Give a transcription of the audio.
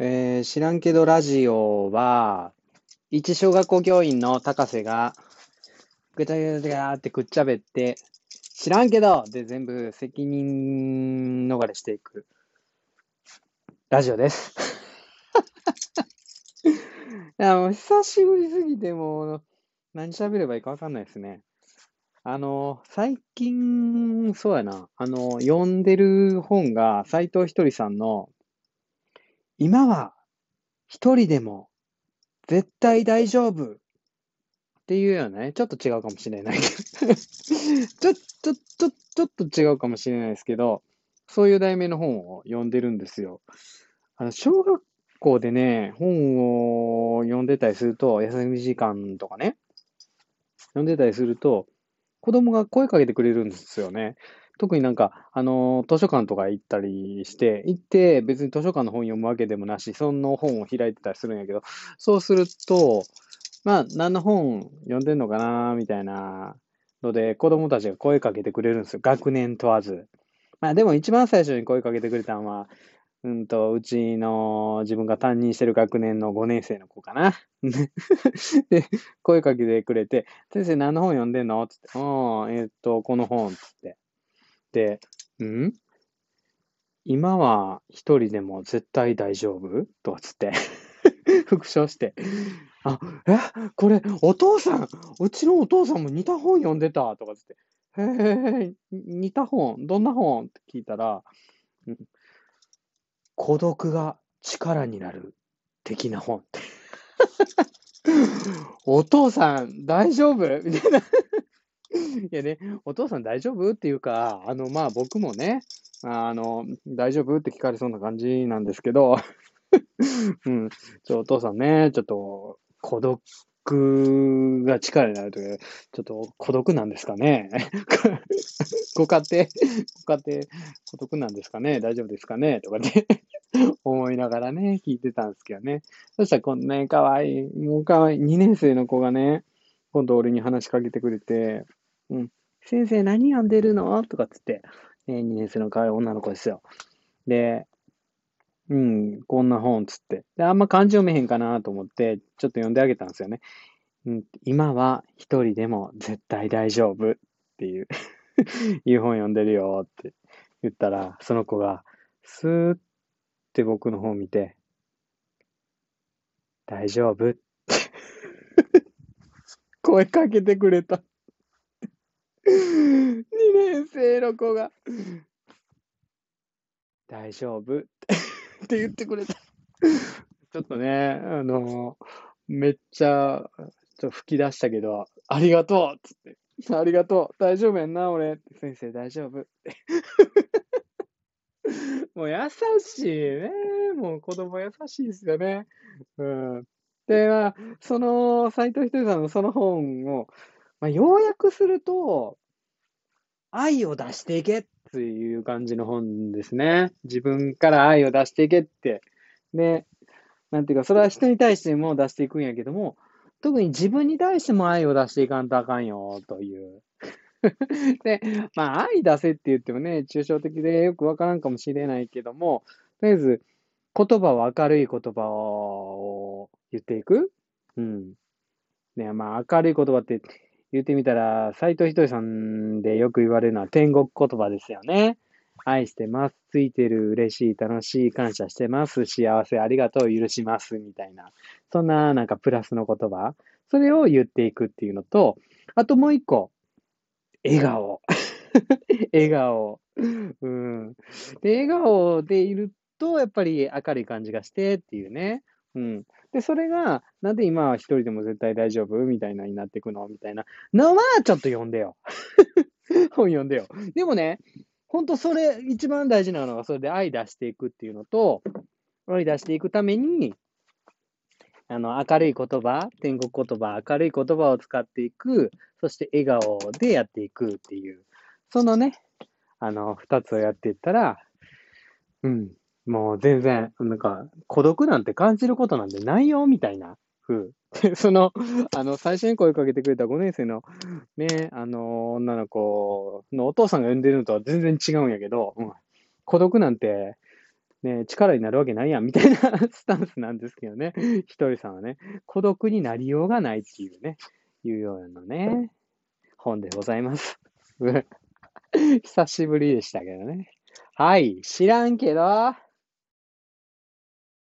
えー知らんけどラジオは、一小学校教員の高瀬が、ぐちゃぐちゃぐちゃってくっちゃべって、知らんけどで全部責任逃れしていくラジオです。いや、もう久しぶりすぎて、もう何喋ればいいかわかんないですね。あの、最近、そうやな、あの、読んでる本が斎藤ひとりさんの、今は一人でも絶対大丈夫っていうようなね、ちょっと違うかもしれないけど、ちょ、ちょ、ちょ、ちょっと違うかもしれないですけど、そういう題名の本を読んでるんですよ。あの、小学校でね、本を読んでたりすると、休み時間とかね、読んでたりすると、子供が声かけてくれるんですよね。特になんか、あの、図書館とか行ったりして、行って別に図書館の本読むわけでもなし、その本を開いてたりするんやけど、そうすると、まあ、何の本読んでんのかな、みたいなので、子供たちが声かけてくれるんですよ。学年問わず。まあ、でも一番最初に声かけてくれたのは、うんと、うちの自分が担任してる学年の5年生の子かな。で、声かけてくれて、先生何の本読んでんの？っつって、うん、えーっと、この本、つって。で、ん？今は一人でも絶対大丈夫？とかつって、復唱して、あ、え、これ、お父さん、うちのお父さんも似た本読んでた？とかつって、へえ、似た本、どんな本？って聞いたら、うん。孤独が力になる的な本。って。お父さん、大丈夫？みたいな。いやね、お父さん大丈夫？っていうか、あの、まあ僕もね、あの、大丈夫？って聞かれそうな感じなんですけど、うん、ちょ、お父さんね、ちょっと、孤独が力になるという、ちょっと孤独なんですかね。ご家庭、ご家庭、孤独なんですかね？大丈夫ですかね？とかね、思いながらね、聞いてたんですけどね。そしたら、こんなね、かわいい、もうかわいい、2年生の子がね、今度俺に話しかけてくれて、うん、先生何読んでるの？とかっつって、え2年生の可愛い女の子ですよ。で、うん、こんな本つって。で、あんま漢字読めへんかなと思って、ちょっと読んであげたんですよね。うん、今は一人でも絶対大丈夫っていう、いう本読んでるよって言ったら、その子が、スーって僕の方見て、大丈夫って 声かけてくれた。2年生の子が、大丈夫って言ってくれた。ちょっとね、あの、めっちゃ、ちょっと吹き出したけど、ありがとうっつって。ありがとう。大丈夫やんな、俺。先生、大丈夫。もう優しいね。もう子供優しいですよね。うん。で、まあ、その、斎藤ひとりさんのその本を、まあ、要約すると、愛を出していけっていう感じの本ですね。自分から愛を出していけって。で、なんていうか、それは人に対しても出していくんやけども、特に自分に対しても愛を出していかんとあかんよ、という。で、まあ、愛出せって言ってもね、抽象的でよくわからんかもしれないけども、とりあえず、言葉を明るい言葉を言っていく。うん。ね、まあ、明るい言葉って言ってみたら、斎藤ひとりさんでよく言われるのは天国言葉ですよね。愛してます。ついてる、嬉しい、楽しい、感謝してます。幸せ、ありがとう、許します。みたいな。そんな、なんかプラスの言葉。それを言っていくっていうのと、あともう一個。笑顔。笑顔。うん。で、笑顔でいると、やっぱり明るい感じがしてっていうね。うん。で、それが、なんで今は一人でも絶対大丈夫？みたいなになっていくの？みたいなのは、ちょっと読んでよ。本読んでよ。でもね、ほんとそれ、一番大事なのは、それで愛出していくっていうのと、愛出していくために、あの、明るい言葉、天国言葉、明るい言葉を使っていく、そして笑顔でやっていくっていう、そのね、あの、二つをやっていったら、うん、もう全然、なんか、孤独なんて感じることなんてないよ、みたいなふ。で、その、あの、最初に声かけてくれた5年生の、ね、あの、女の子のお父さんが産んでるのとは全然違うんやけど、うん、孤独なんて、ね、力になるわけないやん、みたいな スタンスなんですけどね、ひとりさんはね、孤独になりようがないっていうね、いうようなね、本でございます。久しぶりでしたけどね。はい、知らんけど。